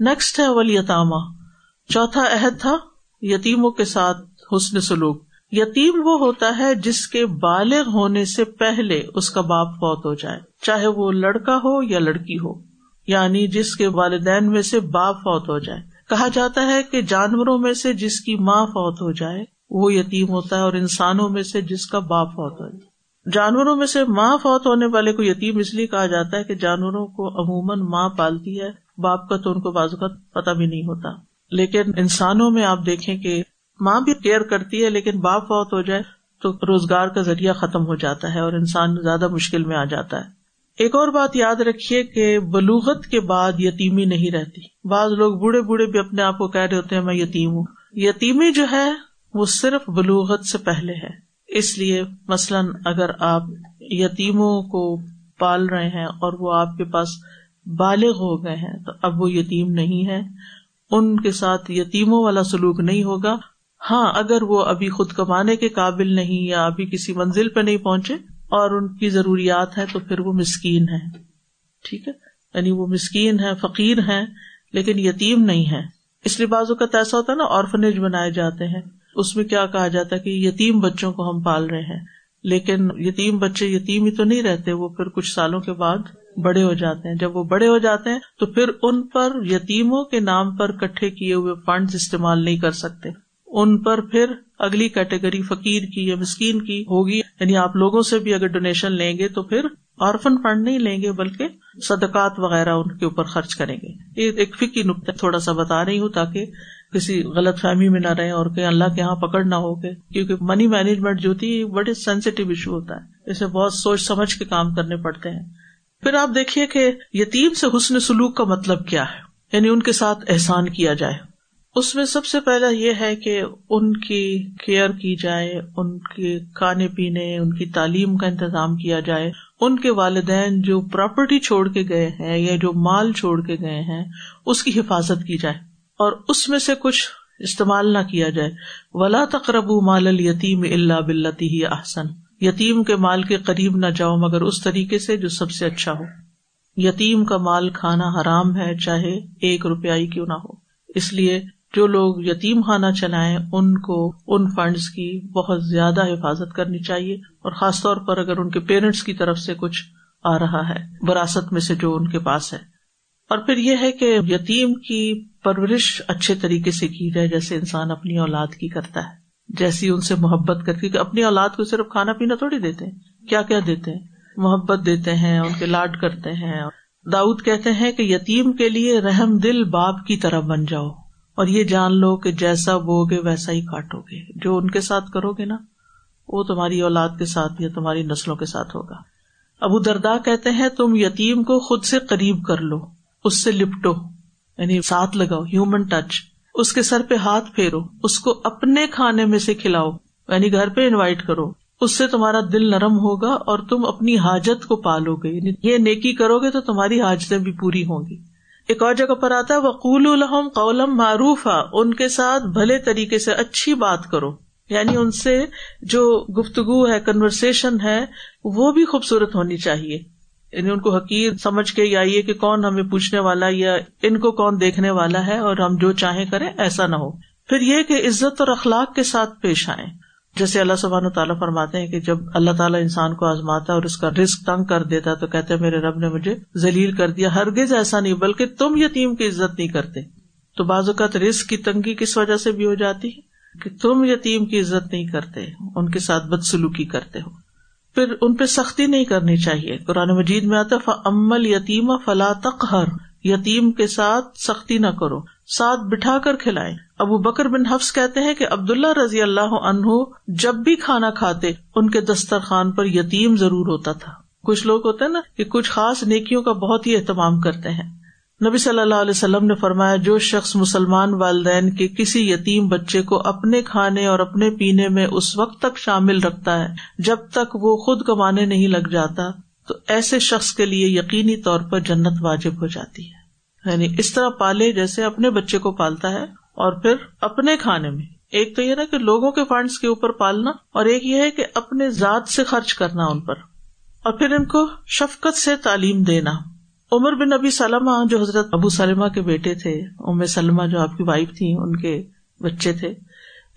Next ہے ولیطامہ چوتھا عہد تھا، یتیموں کے ساتھ حسن سلوک۔ یتیم وہ ہوتا ہے جس کے بالغ ہونے سے پہلے اس کا باپ فوت ہو جائے، چاہے وہ لڑکا ہو یا لڑکی ہو یعنی جس کے والدین میں سے باپ فوت ہو جائے۔ کہا جاتا ہے کہ جانوروں میں سے جس کی ماں فوت ہو جائے، وہ یتیم ہوتا ہے اور انسانوں میں سے جس کا باپ فوت ہو جائے۔ جانوروں میں سے ماں فوت ہونے والے کو یتیم اس لیے کہا جاتا ہے کہ جانوروں کو عموماً ماں پالتی ہے باپ کا تو ان کو بازوقت پتہ بھی نہیں ہوتا۔ لیکن انسانوں میں آپ دیکھیں کہ ماں بھی کیئر کرتی ہے، لیکن باپ فوت ہو جائے تو روزگار کا ذریعہ ختم ہو جاتا ہے اور انسان زیادہ مشکل میں آ جاتا ہے۔ ایک اور بات یاد رکھیے کہ بلوغت کے بعد یتیمی نہیں رہتی۔ بعض لوگ بوڑھے بوڑھے بھی اپنے آپ کو کہہ رہے ہوتے ہیں، میں یتیم ہوں۔ یتیمی جو ہے، وہ صرف بلوغت سے پہلے ہے۔ اس لیے مثلاً اگر آپ یتیموں کو پال رہے ہیں اور وہ آپ کے پاس بالغ ہو گئے ہیں، تو اب وہ یتیم نہیں ہے ان کے ساتھ یتیموں والا سلوک نہیں ہوگا۔ ہاں اگر وہ ابھی خود کمانے کے قابل نہیں یا ابھی کسی منزل پہ نہیں پہنچے اور ان کی ضروریات ہے تو پھر وہ مسکین ہے ٹھیک ہے؟ یعنی وہ مسکین ہے فقیر ہے لیکن یتیم نہیں ہے اس لیے بازو کا ایسا ہوتا ہے نا آرفنیج بنائے جاتے ہیں۔ اس میں کیا کہا جاتا ہے کہ یتیم بچوں کو ہم پال رہے ہیں۔ لیکن یتیم بچے یتیم ہی تو نہیں رہتے، وہ پھر کچھ سالوں کے بعد بڑے ہو جاتے ہیں۔ جب وہ بڑے ہو جاتے ہیں تو پھر ان پر یتیموں کے نام پر کٹھے کیے ہوئے فنڈ استعمال نہیں کر سکتے۔ ان پر پھر اگلی کیٹیگری فقیر کی یا مسکین کی ہوگی۔ یعنی آپ لوگوں سے بھی اگر ڈونیشن لیں گے تو پھر آرفن فنڈ نہیں لیں گے بلکہ صدقات وغیرہ ان کے اوپر خرچ کریں گے۔ یہ ایک فکی نقطہ تھوڑا سا بتا رہی ہوں تاکہ کسی غلط فہمی میں نہ رہے اور کہ اللہ کے یہاں پکڑ نہ ہو گئے کیونکہ منی مینجمنٹ جو تھی بڑے سینسیٹیو ایشو ہوتا ہے۔ اسے بہت سوچ سمجھ کے کام کرنے پڑتے ہیں۔ پھر آپ دیکھیے کہ یتیم سے حسن سلوک کا مطلب کیا ہے؟ یعنی ان کے ساتھ احسان کیا جائے۔ اس میں سب سے پہلا یہ ہے کہ ان کی کیئر کی جائے، ان کے کھانے پینے، ان کی تعلیم کا انتظام کیا جائے۔ ان کے والدین جو پراپرٹی چھوڑ کے گئے ہیں یا جو مال چھوڑ کے گئے ہیں، اس کی حفاظت کی جائے۔ اور اس میں سے کچھ استعمال نہ کیا جائے۔ ولا تقرب مال التیم اللہ بلتی ہی احسن یتیم کے مال کے قریب نہ جاؤ مگر اس طریقے سے جو سب سے اچھا ہو۔ یتیم کا مال کھانا حرام ہے، چاہے ایک روپیائی کیوں نہ ہو۔ اس لیے جو لوگ یتیم خانہ چلائیں، ان کو، ان فنڈز کی بہت زیادہ حفاظت کرنی چاہیے۔ اور خاص طور پر اگر ان کے پیرنٹس کی طرف سے کچھ آ رہا ہے، وراثت میں سے جو ان کے پاس ہے۔ اور پھر یہ ہے کہ یتیم کی پرورش اچھے طریقے سے کی جائے، جیسے انسان اپنی اولاد کی کرتا ہے۔ جیسی ان سے محبت کرتی کہ اپنی اولاد کو صرف کھانا پینا تھوڑی دیتے ہیں۔ کیا کیا دیتے ہیں؟ محبت دیتے ہیں، ان کے لاڈ کرتے ہیں۔ داؤد کہتے ہیں کہ یتیم کے لیے رحم دل باپ کی طرح بن جاؤ۔ اور یہ جان لو کہ جیسا بو گے ویسا ہی کاٹو گے جو ان کے ساتھ کرو گے نا، وہ تمہاری اولاد کے ساتھ یا تمہاری نسلوں کے ساتھ ہوگا۔ ابو دردا کہتے ہیں، تم یتیم کو خود سے قریب کر لو، اس سے لپٹو یعنی ساتھ لگاؤ ہیومن ٹچ اس کے سر پہ ہاتھ پھیرو، اس کو اپنے کھانے میں سے کھلاؤ یعنی گھر پہ انوائٹ کرو۔ اس سے تمہارا دل نرم ہوگا اور تم اپنی حاجت کو پالو گے۔ یعنی یہ نیکی کرو گے تو تمہاری حاجتیں بھی پوری ہوں گی۔ ایک اور جگہ پر آتا ہے وقول الحم قولم معروف ان کے ساتھ بھلے طریقے سے اچھی بات کرو۔ یعنی ان سے جو گفتگو ہے کنورسن ہے، وہ بھی خوبصورت ہونی چاہیے۔ یعنی ان کو حقیر سمجھ کے یا یہ کہ کون ہمیں پوچھنے والا یا ان کو کون دیکھنے والا ہے اور ہم جو چاہیں کریں، ایسا نہ ہو۔ پھر یہ کہ عزت اور اخلاق کے ساتھ پیش آئے جیسے اللہ سبحان تعالیٰ فرماتے ہیں کہ جب اللہ تعالیٰ انسان کو آزماتا اور اس کا رسک تنگ کر دیتا تو کہتے میرے رب نے مجھے ذلیل کر دیا۔ ہرگز ایسا نہیں، بلکہ تم یتیم کی عزت نہیں کرتے۔ تو بعض اوقات رسک کی تنگی کس وجہ سے بھی ہو جاتی ہے؟ کہ تم یتیم کی عزت نہیں کرتے، ان کے ساتھ بدسلوکی کرتے ہو۔ پھر ان پہ سختی نہیں کرنی چاہیے۔ قرآن مجید میں آتا فمل یتیم فلا تقہر یتیم کے ساتھ سختی نہ کرو۔ ساتھ بٹھا کر کھلائے ابو بکر بن حفظ کہتے ہیں کہ عبداللہ رضی اللہ عنہ جب بھی کھانا کھاتے، ان کے دسترخوان پر یتیم ضرور ہوتا تھا۔ کچھ لوگ ہوتے ہیں نا کہ کچھ خاص نیکیوں کا بہت ہی اہتمام کرتے ہیں۔ نبی صلی اللہ علیہ وسلم نے فرمایا، جو شخص مسلمان والدین کے کسی یتیم بچے کو اپنے کھانے اور اپنے پینے میں اس وقت تک شامل رکھتا ہے، جب تک وہ خود کمانے نہیں لگ جاتا، تو ایسے شخص کے لیے یقینی طور پر جنت واجب ہو جاتی ہے۔ یعنی اس طرح پالے جیسے اپنے بچے کو پالتا ہے اور پھر اپنے کھانے میں۔ ایک تو یہ نا کہ لوگوں کے فنڈس کے اوپر پالنا اور ایک یہ ہے کہ اپنے ذات سے خرچ کرنا ان پر۔ اور پھر ان کو شفقت سے تعلیم دینا۔ عمر بن نبی سلمہ جو حضرت ابو سلمہ کے بیٹے تھے، ام سلمہ جو آپ کی وائف تھی ان کے بچے تھے،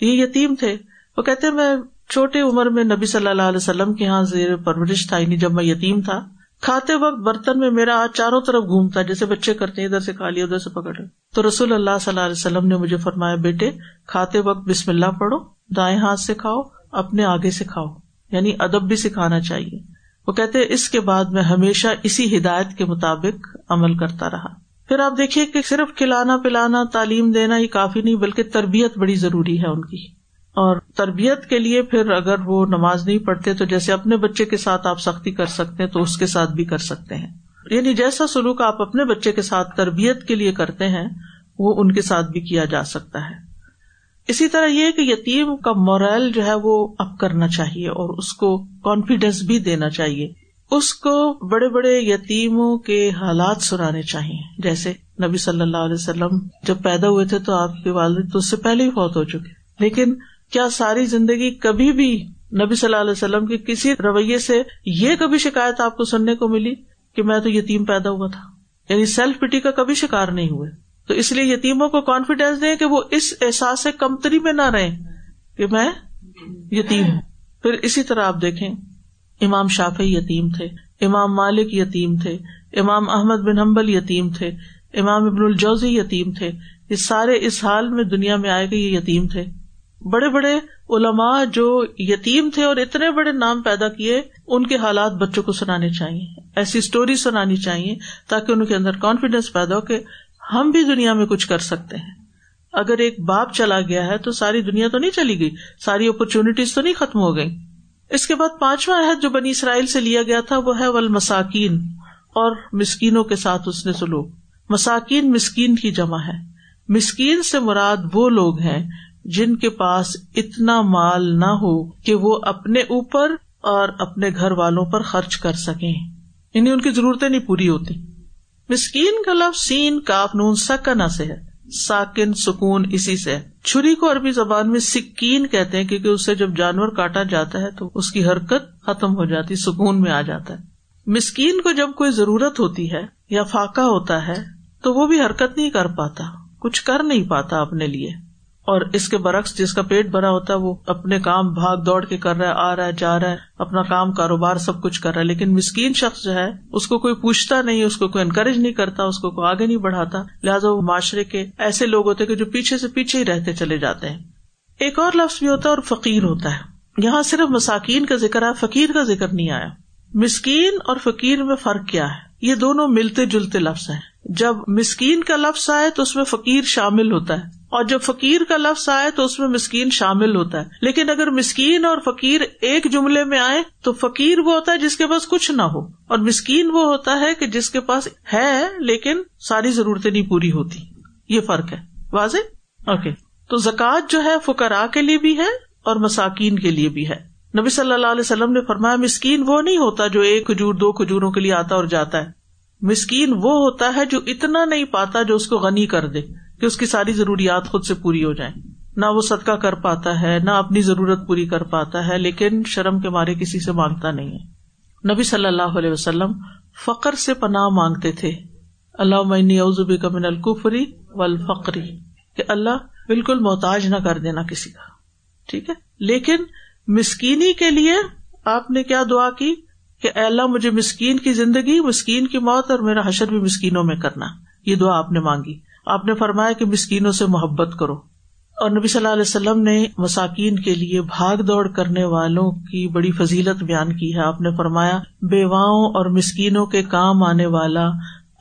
یہ یتیم تھے۔ وہ کہتے میں چھوٹے عمر میں نبی صلی اللہ علیہ وسلم کے یہاں زیر پرورش تھا یعنی جب میں یتیم تھا۔ کھاتے وقت برتن میں میرا ہاتھ چاروں طرف گھومتا، جیسے بچے کرتے ادھر سے کھا لیا، ادھر سے پکڑ تو رسول اللہ صلی اللہ علیہ وسلم نے مجھے فرمایا، بیٹے، کھاتے وقت بسم اللہ پڑھو، دائیں ہاتھ سے کھاؤ، اپنے آگے سے کھاؤ۔ یعنی ادب بھی سکھانا چاہیے۔ وہ کہتے اس کے بعد میں ہمیشہ اسی ہدایت کے مطابق عمل کرتا رہا۔ پھر آپ دیکھیے کہ صرف کھلانا پلانا، تعلیم دینا ہی کافی نہیں، بلکہ تربیت بڑی ضروری ہے ان کی۔ اور تربیت کے لیے پھر اگر وہ نماز نہیں پڑھتے تو جیسے اپنے بچے کے ساتھ آپ سختی کر سکتے ہیں تو اس کے ساتھ بھی کر سکتے ہیں۔ یعنی جیسا سلوک آپ اپنے بچے کے ساتھ تربیت کے لیے کرتے ہیں، وہ ان کے ساتھ بھی کیا جا سکتا ہے۔ اسی طرح یہ کہ یتیم کا مورائل جو ہے وہ اب کرنا چاہیے اور اس کو کانفیڈینس بھی دینا چاہیے۔ اس کو بڑے بڑے یتیموں کے حالات سنانے چاہیے۔ جیسے نبی صلی اللہ علیہ وسلم جب پیدا ہوئے تھے تو آپ کے والد تو اس سے پہلے ہی فوت ہو چکے۔ لیکن کیا ساری زندگی کبھی بھی نبی صلی اللہ علیہ وسلم کے کسی رویے سے یہ کبھی شکایت آپ کو سننے کو ملی کہ میں تو یتیم پیدا ہوا تھا؟ یعنی سیلف پٹی کا کبھی شکار نہیں ہوئے۔ تو اس لیے یتیموں کو کانفیڈینس دیں کہ وہ اس احساس سے کمتری میں نہ رہے کہ میں یتیم ہوں۔ پھر اسی طرح آپ دیکھیں، امام شافی یتیم تھے، امام مالک یتیم تھے، امام احمد بن حمبل یتیم تھے، امام ابن الجوزی یتیم تھے۔ یہ سارے اس حال میں دنیا میں آئے گا یہ یتیم تھے۔ بڑے بڑے علماء جو یتیم تھے اور اتنے بڑے نام پیدا کیے، ان کے حالات بچوں کو سنانے چاہیے، ایسی اسٹوری سنانی چاہیے تاکہ ان کے اندر کانفیڈینس پیدا ہو کہ ہم بھی دنیا میں کچھ کر سکتے ہیں۔ اگر ایک باپ چلا گیا ہے تو ساری دنیا تو نہیں چلی گئی، ساری اپرچونیٹیز تو نہیں ختم ہو گئی۔ اس کے بعد پانچواں عہد جو بنی اسرائیل سے لیا گیا تھا وہ ہے ول مساکین اور مسکینوں کے ساتھ اس نے سلوک۔ مساکین مسکین کی جمع ہے۔ مسکین سے مراد وہ لوگ ہیں جن کے پاس اتنا مال نہ ہو کہ وہ اپنے اوپر اور اپنے گھر والوں پر خرچ کر سکیں۔ یعنی ان کی ضرورتیں نہیں پوری ہوتی۔ مسکین کا لفظ سین، کاف، نون سکنا سے ہے۔ ساکن، سکون، اسی سے چھری کو عربی زبان میں سکین کہتے ہیں، کیونکہ اسے جب جانور کاٹا جاتا ہے تو اس کی حرکت ختم ہو جاتی، سکون میں آ جاتا ہے۔ مسکین کو جب کوئی ضرورت ہوتی ہے یا فاقہ ہوتا ہے، تو وہ بھی حرکت نہیں کر پاتا، کچھ کر نہیں پاتا اپنے لیے۔ اور اس کے برعکس جس کا پیٹ بھرا ہوتا ہے وہ اپنے کام بھاگ دوڑ کے کر رہا ہے، آ رہا ہے، جا رہا ہے، اپنا کام کاروبار سب کچھ کر رہا ہے۔ لیکن مسکین شخص جو ہے، اس کو کوئی پوچھتا نہیں، اس کو کوئی انکریج نہیں کرتا، اس کو کوئی آگے نہیں بڑھاتا۔ لہٰذا وہ معاشرے کے ایسے لوگ ہوتے کہ جو پیچھے سے پیچھے ہی رہتے چلے جاتے ہیں۔ ایک اور لفظ بھی ہوتا ہے اور فقیر ہوتا ہے۔ یہاں صرف مساکین کا ذکر ہے فقیر کا ذکر نہیں آیا۔ مسکین اور فقیر میں فرق کیا ہے؟ یہ دونوں ملتے جلتے لفظ ہیں۔ جب مسکین کا لفظ آئے تو اس میں فقیر شامل ہوتا ہے۔ اور جب فقیر کا لفظ آئے تو اس میں مسکین شامل ہوتا ہے۔ لیکن اگر مسکین اور فقیر ایک جملے میں آئے تو فقیر وہ ہوتا ہے جس کے پاس کچھ نہ ہو۔ اور مسکین وہ ہوتا ہے کہ جس کے پاس ہے لیکن ساری ضرورتیں نہیں پوری ہوتی۔ یہ فرق ہے۔ واضح؟ اوکے۔ تو زکوٰۃ جو ہے فکرا کے لیے بھی ہے اور مساکین کے لیے بھی ہے۔ نبی صلی اللہ علیہ وسلم نے فرمایا مسکین وہ نہیں ہوتا جو ایک کھجور، دو کھجوروں کے لیے آتا اور جاتا ہے۔ مسکین وہ ہوتا ہے جو اتنا نہیں پاتا جو اس کو غنی کر دے۔ کہ اس کی ساری ضروریات خود سے پوری ہو جائیں۔ نہ وہ صدقہ کر پاتا ہے، نہ اپنی ضرورت پوری کر پاتا ہے، لیکن شرم کے مارے کسی سے مانگتا نہیں ہے۔ نبی صلی اللہ علیہ وسلم فخر سے پناہ مانگتے تھے۔ اللہ معنی اوزبی کا من القفری و الفقری کہ اللہ بالکل محتاج نہ کر دینا کسی کا۔ ٹھیک ہے؟ لیکن مسکینی کے لیے آپ نے کیا دعا کی؟ کہ اللہ، مجھے مسکین کی زندگی، مسکین کی موت اور میرا حشر بھی مسکینوں میں کرنا۔ یہ دعا آپ نے مانگی۔ آپ نے فرمایا کہ مسکینوں سے محبت کرو۔ اور نبی صلی اللہ علیہ وسلم نے مساکین کے لیے بھاگ دوڑ کرنے والوں کی بڑی فضیلت بیان کی ہے۔ آپ نے فرمایا، بیواؤں اور مسکینوں کے کام آنے والا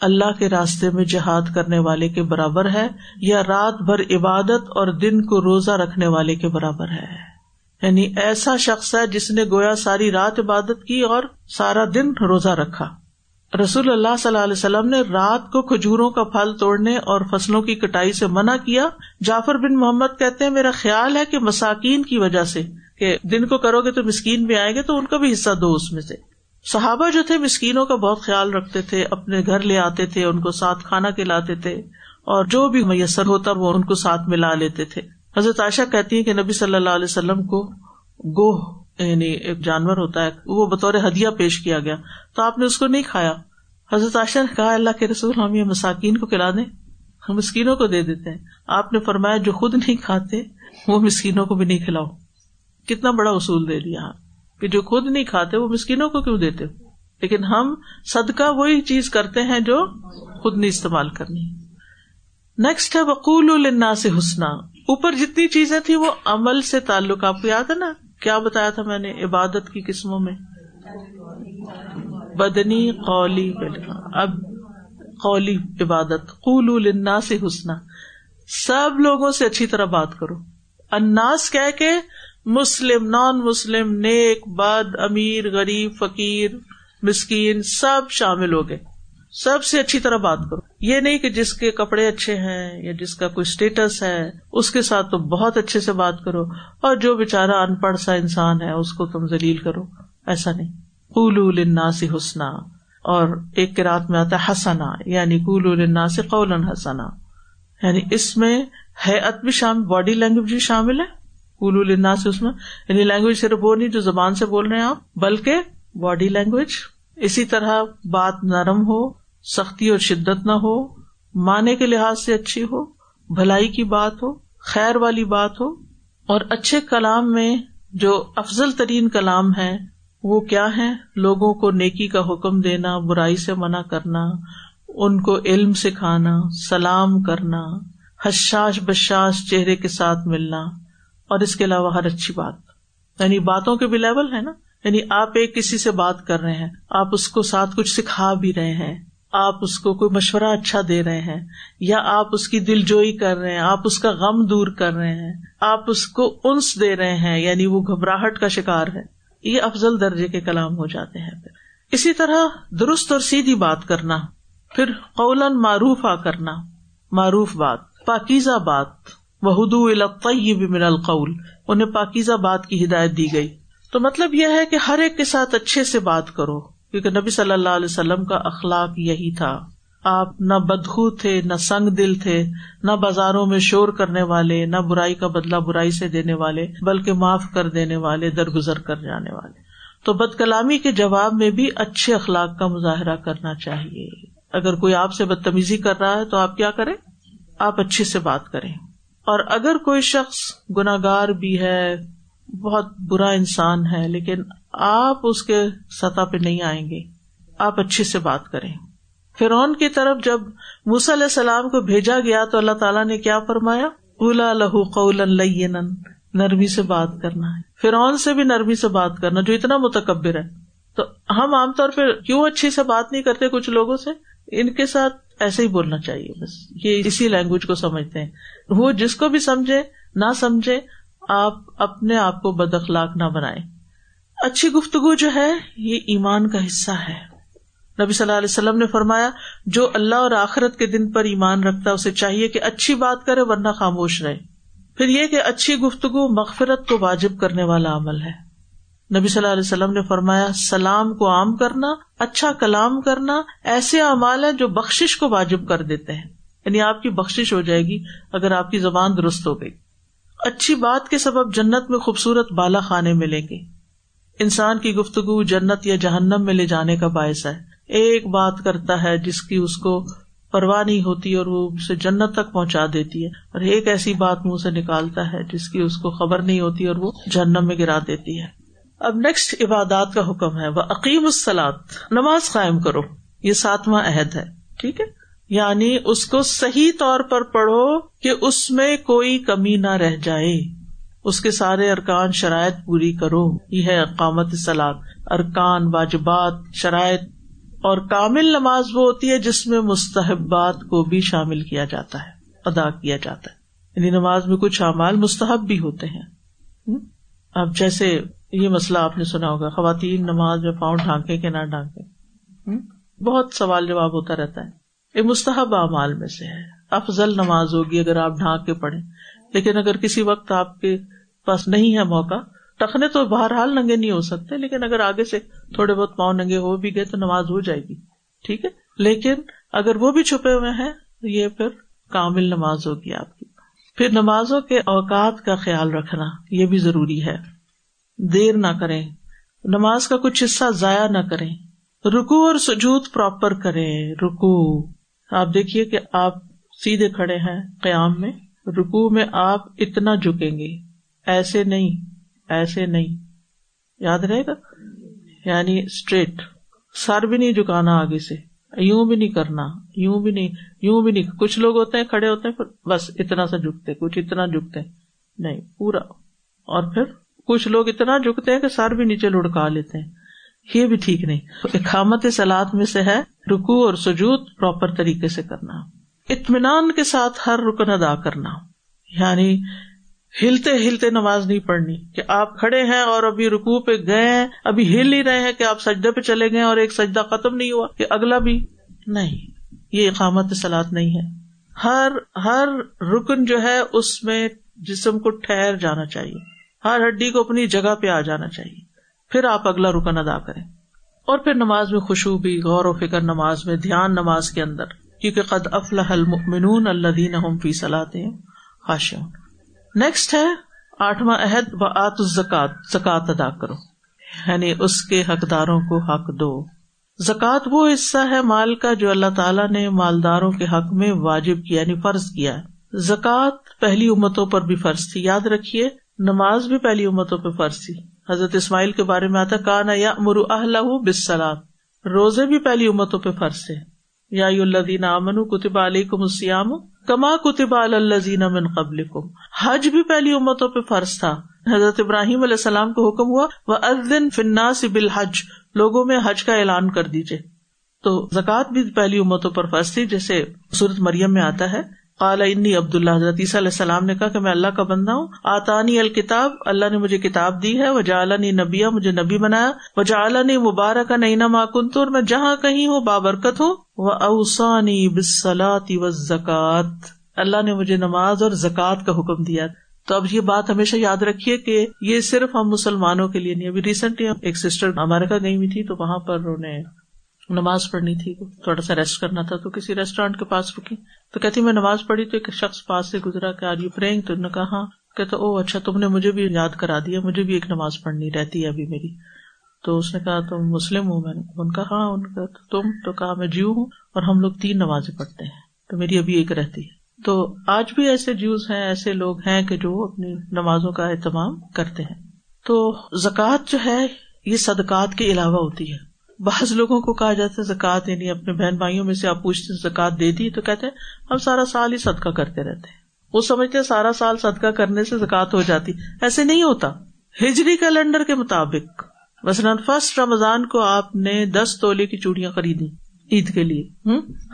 اللہ کے راستے میں جہاد کرنے والے کے برابر ہے یا رات بھر عبادت اور دن کو روزہ رکھنے والے کے برابر ہے۔ یعنی ایسا شخص ہے جس نے گویا ساری رات عبادت کی اور سارا دن روزہ رکھا۔ رسول اللہ صلی اللہ علیہ وسلم نے رات کو کھجوروں کا پھل توڑنے اور فصلوں کی کٹائی سے منع کیا۔ جعفر بن محمد کہتے ہیں، میرا خیال ہے کہ مساکین کی وجہ سے، کہ دن کو کرو گے تو مسکین بھی آئیں گے، تو ان کا بھی حصہ دو اس میں سے۔ صحابہ جو تھے، مسکینوں کا بہت خیال رکھتے تھے، اپنے گھر لے آتے تھے، ان کو ساتھ کھانا کھلاتے تھے، اور جو بھی میسر ہوتا، وہ ان کو ساتھ ملا لیتے تھے۔ حضرت عائشہ کہتی ہیں کہ نبی صلی اللہ علیہ وسلم کو گوہ یعنی ایک جانور ہوتا ہے، وہ بطور ہدیہ پیش کیا گیا۔ تو آپ نے اس کو نہیں کھایا۔ حضرت عاشر نے کہا، اللہ کے رسول، ہم یہ مساکین کو کھلا دیں۔ ہم مسکینوں کو دے دیتے ہیں۔ آپ نے فرمایا، جو خود نہیں کھاتے، وہ مسکینوں کو بھی نہیں کھلاؤ۔ کتنا بڑا اصول دے دیا کہ جو خود نہیں کھاتے، وہ مسکینوں کو کیوں دیتے لیکن ہم صدقہ وہی چیز کرتے ہیں جو خود نہیں استعمال کرنی۔ نیکسٹ ہے وقول النا سے حسنا۔ اوپر جتنی چیزیں تھی وہ عمل سے تعلق، آپ کو یاد ہے نا؟ کیا بتایا تھا میں نے عبادت کی قسموں میں؟ بدنی قولی اب قولی عبادت۔ قول النا سے حسنا۔ سب لوگوں سے اچھی طرح بات کرو۔ اناس کہہ کے مسلم نان مسلم نیک، بد، امیر، غریب، فقیر، مسکین، سب شامل ہو گئے۔ سب سے اچھی طرح بات کرو۔ یہ نہیں کہ جس کے کپڑے اچھے ہیں یا جس کا کوئی اسٹیٹس ہے، اس کے ساتھ تو بہت اچھے سے بات کرو اور جو بےچارا ان پڑھ سا انسان ہے، اس کو تم ذلیل کرو۔ ایسا نہیں۔ قول النا سے حسنا۔ اور ایک رات میں آتا ہے حسنا یعنی قول النا سے حسنا۔ یعنی اس میں حیت بھی شامل باڈی لینگویج بھی شامل ہے۔ قول النا سے اس میں یعنی لینگویج صرف وہ نہیں جو زبان سے بول رہے ہیں آپ، بلکہ باڈی لینگویج اسی طرح بات نرم ہو سختی اور شدت نہ ہو معنی کے لحاظ سے اچھی ہو، بھلائی کی بات ہو، خیر والی بات ہو، اور اچھے کلام میں جو افضل ترین کلام ہے وہ کیا ہے لوگوں کو نیکی کا حکم دینا، برائی سے منع کرنا، ان کو علم سکھانا، سلام کرنا، حشاش بشاش چہرے کے ساتھ ملنا، اور اس کے علاوہ ہر اچھی بات۔ یعنی باتوں کے بھی لیول ہے نا؟ یعنی آپ ایک کسی سے بات کر رہے ہیں، آپ اس کو ساتھ کچھ سکھا بھی رہے ہیں۔ آپ اس کو کوئی مشورہ اچھا دے رہے ہیں یا آپ اس کی دل جوئی کر رہے ہیں، آپ اس کا غم دور کر رہے ہیں، آپ اس کو انس دے رہے ہیں یعنی وہ گھبراہٹ کا شکار ہے یہ افضل درجے کے کلام ہو جاتے ہیں پھر۔ اسی طرح درست اور سیدھی بات کرنا، پھر قول معروف آ کرنا، معروف بات، پاکیزہ بات۔ وہ من القول۔ انہیں پاکیزہ بات کی ہدایت دی گئی۔ تو مطلب یہ ہے کہ ہر ایک کے ساتھ اچھے سے بات کرو۔ کیونکہ نبی صلی اللہ علیہ وسلم کا اخلاق یہی تھا۔ آپ نہ بدخو تھے، نہ سنگ دل تھے، نہ بازاروں میں شور کرنے والے، نہ برائی کا بدلا برائی سے دینے والے، بلکہ معاف کر دینے والے، درگزر کر جانے والے۔ تو بد کلامی کے جواب میں بھی اچھے اخلاق کا مظاہرہ کرنا چاہیے۔ اگر کوئی آپ سے بدتمیزی کر رہا ہے تو آپ کیا کریں؟ آپ اچھے سے بات کریں۔ اور اگر کوئی شخص گناگار بھی ہے، بہت برا انسان ہے، لیکن آپ اس کے سطح پہ نہیں آئیں گے۔ آپ اچھے سے بات کریں۔ فرعون کی طرف جب موس علیہ السلام کو بھیجا گیا تو اللہ تعالیٰ نے کیا فرمایا؟ اولا لہو قول نرمی سے بات کرنا ہے۔ فرعون سے بھی نرمی سے بات کرنا، جو اتنا متکبر ہے۔ تو ہم عام طور پہ کیوں اچھی سے بات نہیں کرتے کچھ لوگوں سے؟ ان کے ساتھ ایسے ہی بولنا چاہیے بس۔ یہ اسی لینگویج کو سمجھتے ہیں۔ وہ جس کو بھی سمجھے، نہ سمجھے، آپ اپنے آپ کو بد اخلاق نہ بنائے اچھی گفتگو جو ہے، یہ ایمان کا حصہ ہے۔ نبی صلی اللہ علیہ وسلم نے فرمایا، جو اللہ اور آخرت کے دن پر ایمان رکھتا، اسے چاہیے کہ اچھی بات کرے ورنہ خاموش رہے۔ پھر یہ کہ اچھی گفتگو مغفرت کو واجب کرنے والا عمل ہے۔ نبی صلی اللہ علیہ وسلم نے فرمایا، سلام کو عام کرنا اچھا کلام کرنا ایسے اعمال ہے جو بخش کو واجب کر دیتے ہیں۔ یعنی آپ کی بخش ہو جائے گی اگر آپ کی زبان درست ہو گئی۔ اچھی بات کے سبب جنت میں خوبصورت بالا خانے ملیں گے۔ انسان کی گفتگو جنت یا جہنم میں لے جانے کا باعث ہے۔ ایک بات کرتا ہے جس کی اس کو پرواہ نہیں ہوتی اور وہ اسے جنت تک پہنچا دیتی ہے۔ اور ایک ایسی بات منہ سے نکالتا ہے جس کی اس کو خبر نہیں ہوتی اور وہ جہنم میں گرا دیتی ہے۔ اب نیکسٹ عبادات کا حکم ہے وہ عقیم السلاد نماز قائم کرو، یہ ساتواں عہد ہے، ٹھیک ہے؟ یعنی اس کو صحیح طور پر پڑھو کہ اس میں کوئی کمی نہ رہ جائے۔ اس کے سارے ارکان شرائط پوری کرو۔ یہ ہے اقامت سلاد ارکان، واجبات، شرائط۔ اور کامل نماز وہ ہوتی ہے جس میں مستحبات کو بھی شامل کیا جاتا ہے، ادا کیا جاتا ہے۔ یعنی نماز میں کچھ اعمال مستحب بھی ہوتے ہیں۔ اب جیسے یہ مسئلہ آپ نے سنا ہوگا، خواتین نماز میں پاؤں ڈھانکے کہ نہ ڈھانکے۔ بہت سوال جواب ہوتا رہتا ہے۔ یہ مستحب اعمال میں سے ہے۔ افضل نماز ہوگی اگر آپ ڈھانک کے پڑھیں۔ لیکن اگر کسی وقت آپ کے پاس نہیں ہے موقع، ٹخنے تو بہرحال ننگے نہیں ہو سکتے، لیکن اگر آگے سے تھوڑے بہت پاؤں ننگے ہو بھی گئے تو نماز ہو جائے گی، ٹھیک ہے؟ لیکن اگر وہ بھی چھپے ہوئے ہیں تو یہ پھر کامل نماز ہوگی آپ کی۔ پھر نمازوں کے اوقات کا خیال رکھنا، یہ بھی ضروری ہے۔ دیر نہ کریں، نماز کا کچھ حصہ ضائع نہ کریں۔ رکو اور سجود پراپر کریں رکو آپ دیکھیے کہ آپ سیدھے کھڑے ہیں قیام میں۔ رکو میں آپ اتنا جھکیں گے۔ ایسے نہیں ایسے نہیں۔ یاد رہے گا؟ یعنی اسٹریٹ سر بھی نہیں جھکانا آگے سے۔ یوں بھی نہیں کرنا، یوں بھی نہیں، یوں بھی نہیں۔ کچھ لوگ ہوتے ہیں، کھڑے ہوتے ہیں، پھر بس اتنا سا جھکتے، کچھ اتنا جھکتے نہیں، پورا۔ اور پھر کچھ لوگ اتنا جھکتے ہیں کہ سر بھی نیچے لڑکا لیتے ہیں۔ یہ بھی ٹھیک نہیں۔ اقامت سلاد میں سے ہے رکو اور سجود پراپر طریقے سے کرنا۔ اطمینان کے ساتھ ہر رکن ادا کرنا۔ یعنی ہلتے ہلتے نماز نہیں پڑھنی کہ آپ کھڑے ہیں اور ابھی رکو پہ گئے ہیں، ابھی ہل ہی رہے ہیں کہ آپ سجدے پہ چلے گئے اور ایک سجدہ ختم نہیں ہوا کہ اگلا بھی۔ نہیں، یہ اقامت سلاد نہیں ہے۔ ہر ہر رکن جو ہے اس میں جسم کو ٹھہر جانا چاہیے۔ ہر ہڈی کو اپنی جگہ پہ آ جانا چاہیے۔ پھر آپ اگلا رکن ادا کریں۔ اور پھر نماز میں خوشبو غور و فکر نماز میں، دھیان نماز کے اندر۔ کیونکہ قد افلاح المؤمنون الذین هم فی صلاتهم خاشعون۔ نیکسٹ ہے، آٹھواں عہد و آت زکات زکات ادا کرو۔ یعنی اس کے حقداروں کو حق دو۔ زکات وہ حصہ ہے مال کا جو اللہ تعالیٰ نے مالداروں کے حق میں واجب کیا یعنی فرض کیا۔ ہے زکات پہلی امتوں پر بھی فرض تھی، یاد رکھیے، نماز بھی پہلی امتوں پہ فرض تھی۔ حضرت اسماعیل کے بارے میں آتا کانا یا مرو اہل بسلات روزے بھی پہلی امتوں پہ فرض تھے۔ یا الدین امن کتب علی کو مسیام کما کتب الزین امن قبل حج بھی پہلی امتوں پہ فرض تھا۔ حضرت ابراہیم علیہ السلام کو حکم ہوا وہ ازدن فنا سبل حج لوگوں میں حج کا اعلان کر دیجیے تو زکوٰۃ بھی پہلی امتوں پر فرض تھی، جیسے سورت مریم میں آتا ہے۔ قال انی عبد اللہ حضرت علیہ السلام نے کہا کہ میں اللہ کا بندہ ہوں۔ آتانی الکتاب، اللہ نے مجھے کتاب دی ہے۔ وہ جالنی نبیا، مجھے نبی بنایا۔ وہ جالنی مبارک نئی ماکن تو اور میں جہاں کہیں ہوں بابرکت ہوں۔ وہ اوسانی بسلاتی و زکات اللہ نے مجھے نماز اور زکوٰۃ کا حکم دیا۔ تو اب یہ بات ہمیشہ یاد رکھیے کہ یہ صرف ہم مسلمانوں کے لیے نہیں، ابھی ریسنٹلی ایک سسٹر امیرکا گئی ہوئی تھی تو وہاں پر انہوں نے نماز پڑھنی تھی۔ تھوڑا سا ریسٹ کرنا تھا تو کسی ریسٹورینٹ کے پاس رکی۔ تو کہتی، میں نماز پڑھی تو ایک شخص پاس سے گزرا کہ آر یو پرینگ تو نے کہا ہاں"۔ کہ او اچھا تم نے مجھے بھی یاد کرا دیا، مجھے بھی ایک نماز پڑھنی رہتی ہے ابھی میری تو اس نے کہا، تم مسلم ہوں میں نے ان کا ہاں ان کا تم تو کہا میں جیو ہوں اور ہم لوگ تین نمازیں پڑھتے ہیں۔ تو میری ابھی ایک رہتی ہے۔ تو آج بھی ایسے جیوز ہیں، ایسے لوگ ہیں کہ جو اپنی نمازوں کا اہتمام کرتے ہیں۔ تو زکوٰۃ جو ہے، یہ صدقات کے علاوہ ہوتی ہے۔ بعض لوگوں کو کہا جاتا ہے زکات یعنی اپنے بہن بھائیوں میں سے آپ پوچھتے زکات دے دی تو کہتے ہیں، ہم سارا سال ہی صدقہ کرتے رہتے ہیں۔ وہ سمجھتے سارا سال صدقہ کرنے سے زکات ہو جاتی۔ ایسے نہیں ہوتا۔ ہجری کیلنڈر کے مطابق مثلاً فرسٹ رمضان کو آپ نے دس تولے کی چوڑیاں خریدی عید کے لیے۔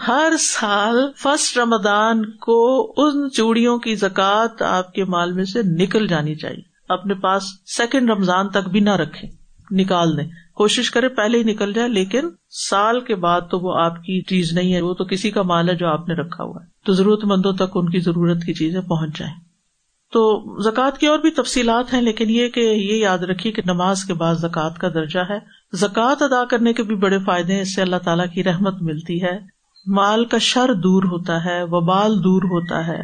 ہر سال فرسٹ رمضان کو ان چوڑیوں کی زکات آپ کے مال میں سے نکل جانی چاہیے۔ اپنے پاس سیکنڈ رمضان تک بھی نہ رکھے نکال دیں۔ کوشش کرے پہلے ہی نکل جائے، لیکن سال کے بعد تو وہ آپ کی چیز نہیں ہے، وہ تو کسی کا مال ہے جو آپ نے رکھا ہوا ہے۔ تو ضرورت مندوں تک ان کی ضرورت کی چیزیں پہنچ جائیں۔ تو زکوٰۃ کی اور بھی تفصیلات ہیں، لیکن یہ کہ یہ یاد رکھیے کہ نماز کے بعد زکوٰۃ کا درجہ ہے۔ زکوٰۃ ادا کرنے کے بھی بڑے فائدے ہیں اس سے اللہ تعالیٰ کی رحمت ملتی ہے۔ مال کا شر دور ہوتا ہے، وبال دور ہوتا ہے۔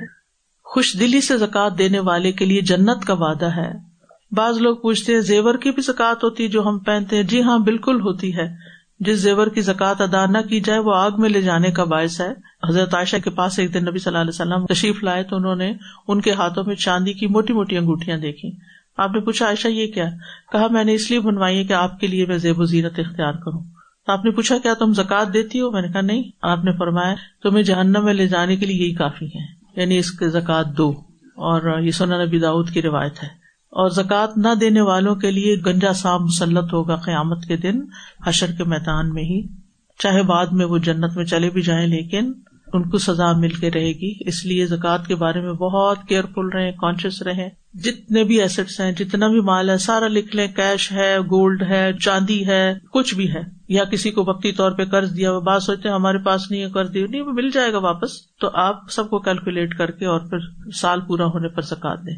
خوش دلی سے زکوٰۃ دینے والے کے لیے جنت کا وعدہ ہے۔ بعض لوگ پوچھتے ہیں، زیور کی بھی زکات ہوتی ہے جو ہم پہنتے ہیں؟ جی ہاں بالکل ہوتی ہے۔ جس زیور کی زکات ادا نہ کی جائے، وہ آگ میں لے جانے کا باعث ہے۔ حضرت عائشہ کے پاس ایک دن نبی صلی اللہ علیہ وسلم تشریف لائے تو انہوں نے ان کے ہاتھوں میں چاندی کی موٹی موٹی انگوٹیاں دیکھی۔ آپ نے پوچھا، عائشہ، یہ کیا؟ کہا، میں نے اس لیے بنوائی ہے کہ آپ کے لیے میں زیب و زیرت اختیار کروں۔ تو آپ نے پوچھا، کیا تم زکات دیتی ہو؟ میں نے کہا، نہیں۔ آپ نے فرمایا، تمہیں جہنم میں لے جانے کے لیے یہی کافی ہے یعنی اس کے زکات دو۔ اور یہ سونا نبی داود کی روایت ہے۔ اور زکوٰۃ نہ دینے والوں کے لیے گنجا سام مسلط ہوگا قیامت کے دن، حشر کے میدان میں ہی۔ چاہے بعد میں وہ جنت میں چلے بھی جائیں، لیکن ان کو سزا مل کے رہے گی۔ اس لیے زکوٰۃ کے بارے میں بہت کیئر فل رہے کانشیس رہے جتنے بھی ایسٹس ہیں، جتنا بھی مال ہے، سارا لکھ لیں کیش ہے گولڈ ہے، چاندی ہے، کچھ بھی ہے۔ یا کسی کو وقتی طور پہ قرض دیا، وہ بات سوچتے ہمارے پاس نہیں ہے قرض دیا نہیں، وہ مل جائے گا واپس۔ تو آپ سب کو کیلکولیٹ کر کے اور پھر سال پورا ہونے پر زکات دیں۔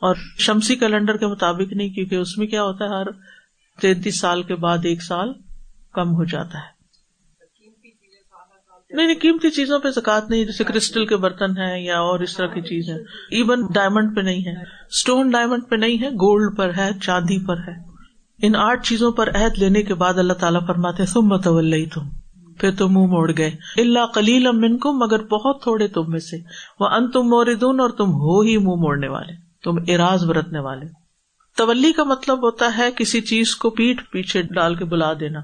اور شمسی کیلنڈر کے مطابق نہیں، کیونکہ اس میں کیا ہوتا ہے، ہر تینتیس سال کے بعد ایک سال کم ہو جاتا ہے۔ نہیں نہیں، قیمتی چیزوں پہ زکات نہیں، جیسے کرسٹل کے برتن ہے یا اور اس طرح کی چیز ہے ایون ڈائمنڈ پہ نہیں ہے۔ اسٹون ڈائمنڈ پہ نہیں ہے، گولڈ پر ہے، چاندی پر ہے۔ ان آٹھ چیزوں پر عہد لینے کے بعد اللہ تعالیٰ فرماتے تم متول تم پھر تم منہ موڑ گئے۔ اللہ کلیل امن کو مگر بہت تھوڑے تم میں سے۔ وہ ان تم موردون اور تم ہو ہی منہ موڑنے والے۔ تم اراض برتنے والے تولی کا مطلب ہوتا ہے کسی چیز کو پیٹ پیچھے ڈال کے بلا دینا،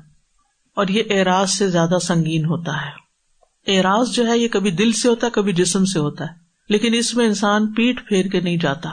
اور یہ اعراض سے زیادہ سنگین ہوتا ہے۔ اعراض جو ہے یہ کبھی دل سے ہوتا ہے، کبھی جسم سے ہوتا ہے، لیکن اس میں انسان پیٹ پھیر کے نہیں جاتا۔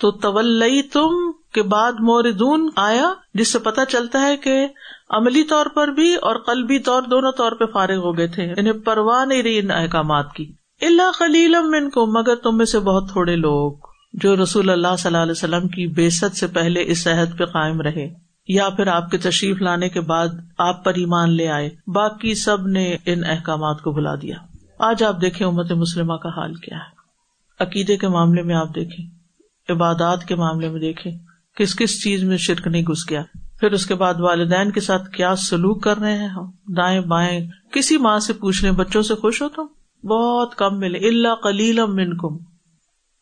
تو طول تم کے بعد موردون آیا، جس سے پتا چلتا ہے کہ عملی طور پر بھی اور قلبی طور، دونوں طور پہ فارغ ہو گئے تھے، انہیں پرواہ نہیں رہی ان احکامات کی۔ اللہ خلیل ان کو مگر تم میں سے بہت تھوڑے لوگ۔ جو رسول اللہ صلی اللہ علیہ وسلم کی بےسط سے پہلے اس عہد پہ قائم رہے یا پھر آپ کے تشریف لانے کے بعد آپ پر ایمان لے آئے، باقی سب نے ان احکامات کو بلا دیا۔ آج آپ دیکھیں امت مسلمہ کا حال کیا ہے۔ عقیدے کے معاملے میں آپ دیکھیں، عبادات کے معاملے میں دیکھیں، کس کس چیز میں شرک نہیں گھس گیا۔ پھر اس کے بعد والدین کے ساتھ کیا سلوک کر رہے ہیں ہم؟ دائیں بائیں کسی ماں سے پوچھ رہے بچوں سے خوش ہو تم؟ بہت کم ملے۔ اللہ کلیل کم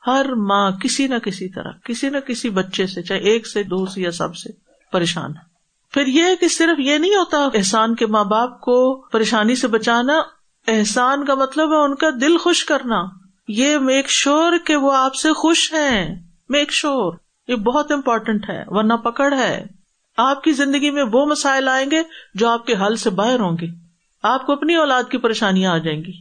ہر ماں کسی نہ کسی طرح، کسی نہ کسی بچے سے، چاہے ایک سے، دو سے یا سب سے پریشان ہے۔ پھر یہ کہ صرف یہ نہیں ہوتا احسان کے ماں باپ کو پریشانی سے بچانا، احسان کا مطلب ہے ان کا دل خوش کرنا۔ یہ میک شور کہ وہ آپ سے خوش ہیں۔ Make sure. یہ بہت امپورٹینٹ ہے، ورنہ پکڑ ہے۔ آپ کی زندگی میں وہ مسائل آئیں گے جو آپ کے حل سے باہر ہوں گے۔ آپ کو اپنی اولاد کی پریشانیاں آ جائیں گی۔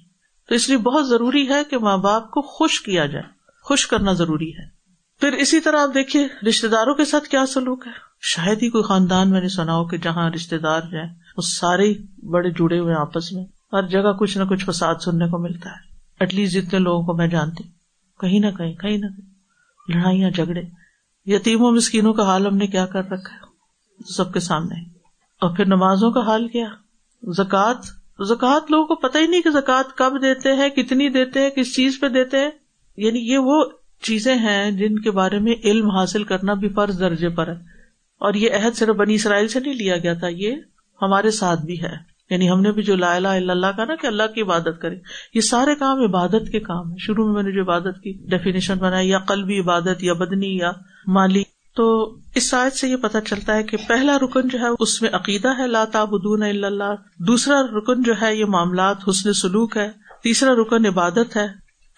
تو اس لیے بہت ضروری ہے کہ ماں باپ کو خوش کیا جائے۔ خوش کرنا ضروری ہے۔ پھر اسی طرح آپ دیکھیے رشتے داروں کے ساتھ کیا سلوک ہے؟ شاید ہی کوئی خاندان میں نے سنا ہو کہ جہاں رشتے دار جو ہے وہ سارے بڑے جڑے ہوئے آپس میں۔ ہر جگہ کچھ نہ کچھ فساد سننے کو ملتا ہے۔ ایٹ لیسٹ جتنے لوگوں کو میں جانتی کہیں نہ کہیں کہیں نہ کہیں۔ لڑائیاں، جھگڑے۔ یتیموں، مسکینوں کا حال ہم نے کیا کر رکھا ہے؟ سب کے سامنے۔ اور پھر نمازوں کا حال کیا؟ زکوٰۃ۔ زکوٰۃ لوگوں کو پتہ ہی نہیں کہ زکوٰۃ کب دیتے ہیں، کتنی دیتے ہیں، کس چیز پہ دیتے ہیں۔ یعنی یہ وہ چیزیں ہیں جن کے بارے میں علم حاصل کرنا بھی فرض درجے پر ہے۔ اور یہ عہد صرف بنی اسرائیل سے نہیں لیا گیا تھا، یہ ہمارے ساتھ بھی ہے۔ یعنی ہم نے بھی جو لا الہ الا اللہ کا نا کہ اللہ کی عبادت کرے، یہ سارے کام عبادت کے کام ہے شروع میں میں نے جو عبادت کی ڈیفینیشن بنائی، یا قلبی عبادت، یا بدنی، یا مالی۔ تو اس سائد سے یہ پتا چلتا ہے کہ پہلا رکن جو ہے اس میں عقیدہ ہے، لا تعبدون الا اللہ۔ دوسرا رکن جو ہے، یہ معاملات، حسن سلوک ہے۔ تیسرا رکن عبادت ہے۔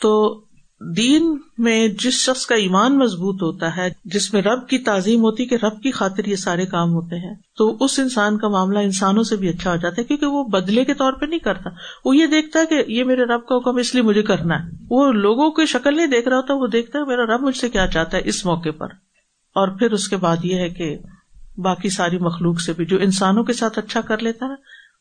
تو دین میں جس شخص کا ایمان مضبوط ہوتا ہے، جس میں رب کی تعظیم ہوتی کہ رب کی خاطر یہ سارے کام ہوتے ہیں، تو اس انسان کا معاملہ انسانوں سے بھی اچھا ہو جاتا ہے، کیونکہ وہ بدلے کے طور پہ نہیں کرتا۔ وہ یہ دیکھتا ہے کہ یہ میرے رب کا حکم اس لیے مجھے کرنا ہے۔ وہ لوگوں کی شکل نہیں دیکھ رہا ہوتا، وہ دیکھتا ہے میرا رب مجھ سے کیا چاہتا ہے اس موقع پر۔ اور پھر اس کے بعد یہ ہے کہ باقی ساری مخلوق سے بھی، جو انسانوں کے ساتھ اچھا کر لیتا ہے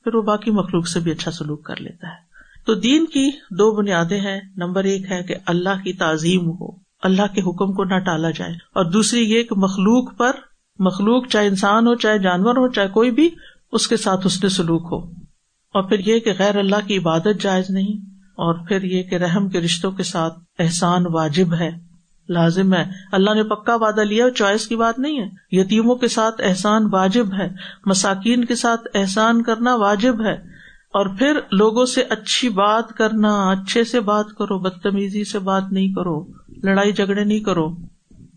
پھر وہ باقی مخلوق سے بھی اچھا سلوک کر لیتا ہے۔ تو دین کی دو بنیادیں ہیں۔ نمبر ایک ہے کہ اللہ کی تعظیم ہو، اللہ کے حکم کو نہ ٹالا جائے۔ اور دوسری یہ کہ مخلوق پر، مخلوق چاہے انسان ہو، چاہے جانور ہو، چاہے کوئی بھی، اس کے ساتھ اس نے سلوک ہو۔ اور پھر یہ کہ غیر اللہ کی عبادت جائز نہیں۔ اور پھر یہ کہ رحم کے رشتوں کے ساتھ احسان واجب ہے، لازم ہے۔ اللہ نے پکا وعدہ لیا، چوائس کی بات نہیں ہے۔ یتیموں کے ساتھ احسان واجب ہے، مساکین کے ساتھ احسان کرنا واجب ہے۔ اور پھر لوگوں سے اچھی بات کرنا، اچھے سے بات کرو، بدتمیزی سے بات نہیں کرو، لڑائی جھگڑے نہیں کرو۔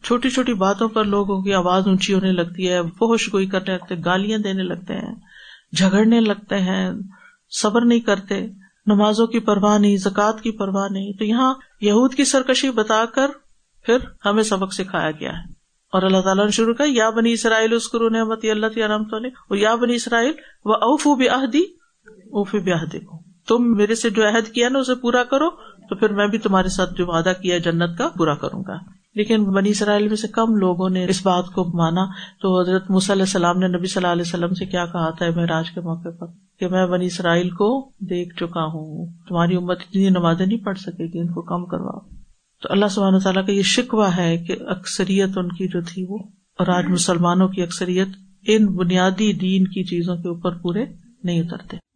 چھوٹی چھوٹی باتوں پر لوگوں کی آواز اونچی ہونے لگتی ہے فوش گوئی کرنے لگتے گالیاں دینے لگتے ہیں، جھگڑنے لگتے ہیں، صبر نہیں کرتے، نمازوں کی پرواہ نہیں، زکوٰۃ کی پرواہ نہیں۔ تو یہاں یہود کی سرکشی بتا کر پھر ہمیں سبق سکھایا گیا ہے۔ اور اللہ تعالیٰ نے شروع کیا، یا بنی اسرائیل اسکرو نعمت اللہ رحمت اور یا بنی اسرائیل وہ اوفو بھی عہدی اوفی بیاہ دیکھو۔ تم میرے سے جو عہد کیا نا، اسے پورا کرو، تو پھر میں بھی تمہارے ساتھ جو وعدہ کیا جنت کا، پورا کروں گا۔ لیکن بنی اسرائیل میں سے کم لوگوں نے اس بات کو مانا۔ تو حضرت علیہ السلام نے نبی صلی اللہ علیہ وسلم سے کیا کہا تھا معراج کے موقع پر، کہ میں بنی اسرائیل کو دیکھ چکا ہوں۔ تمہاری امت اتنی نمازیں نہیں پڑھ سکے گی، ان کو کم کرواؤ۔ تو اللہ سبحانہ تعالیٰ کا یہ شکوہ ہے کہ اکثریت ان کی جو تھی وہ، اور آج مسلمانوں کی اکثریت ان بنیادی دین کی چیزوں کے اوپر پورے نہیں اترتے۔